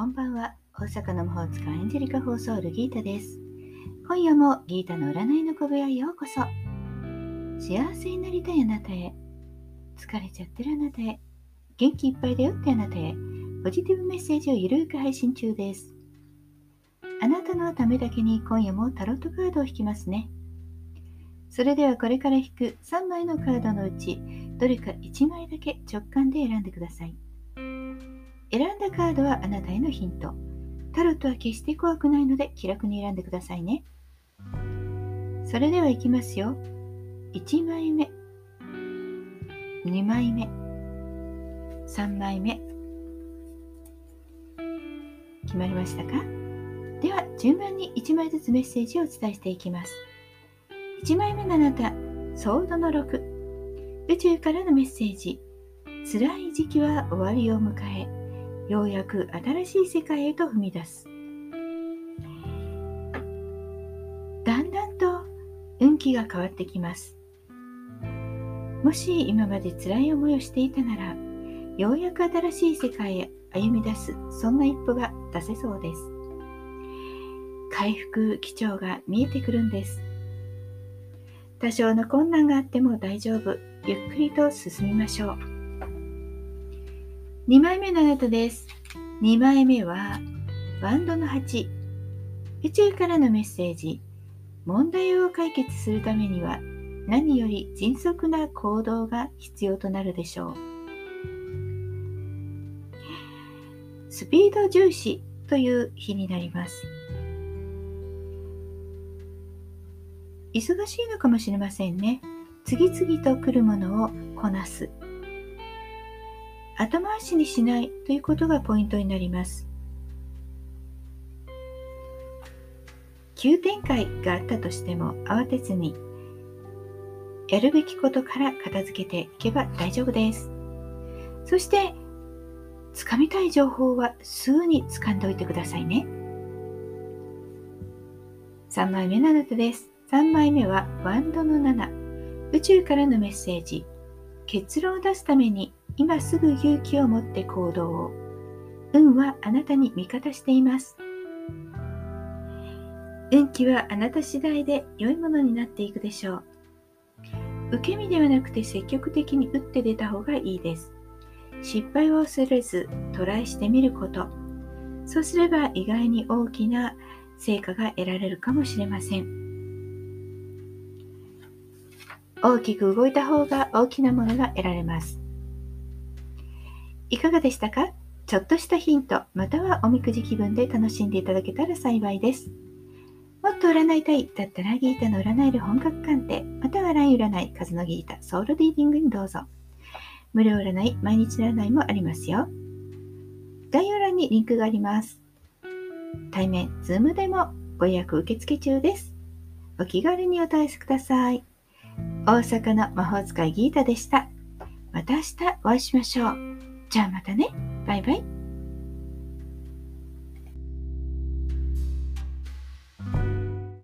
こんばんは大阪の魔法使いエンジェリカ放送ルギータです。今夜もギータの占いの小部屋へようこそ。幸せになりたいあなたへ、疲れちゃってるあなたへ、元気いっぱいだよってあなたへ、ポジティブメッセージをゆるく配信中です。あなたのためだけに今夜もタロットカードを引きますね。それではこれから引く3枚のカードのうち、どれか1枚だけ直感で選んでください。選んだカードはあなたへのヒント。タロットは決して怖くないので気楽に選んでくださいね。それではいきますよ。1枚目、2枚目、3枚目。決まりましたか？では順番に1枚ずつメッセージをお伝えしていきます。1枚目のあなた、ソードの6。宇宙からのメッセージ。辛い時期は終わりを迎え、ようやく新しい世界へと踏み出す。だんだんと運気が変わってきます。もし今まで辛い思いをしていたならようやく新しい世界へ歩み出すそんな一歩が出せそうです。回復基調が見えてくるんです。多少の困難があっても大丈夫。ゆっくりと進みましょう。2枚目のあなたです。2枚目は、バンドの8。宇宙からのメッセージ。問題を解決するためには、何より迅速な行動が必要となるでしょう。スピード重視という日になります。忙しいのかもしれませんね。次々と来るものをこなす。後回しにしないということがポイントになります。急展開があったとしても慌てずにやるべきことから片付けていけば大丈夫です。そして掴みたい情報はすぐに掴んでおいてくださいね。3枚目のあなたです。3枚目はワンドの7。宇宙からのメッセージ。結論を出すために今すぐ勇気を持って行動を。運はあなたに味方しています。運気はあなた次第で良いものになっていくでしょう。受け身ではなくて積極的に打って出た方がいいです。失敗を恐れずトライしてみること。そうすれば意外に大きな成果が得られるかもしれません。大きく動いた方が大きなものが得られます。いかがでしたか？ちょっとしたヒント、またはおみくじ気分で楽しんでいただけたら幸いです。もっと占いたいだったらギータの占える本格鑑定、または LINE 占い、数のギータ、ソウルリーディングにどうぞ。無料占い、毎日占いもありますよ。概要欄にリンクがあります。対面、ズームでもご予約受付中です。お気軽にお問い合わせください。大阪の魔法使いギータでした。また明日お会いしましょう。じゃあまたね。バイバイ。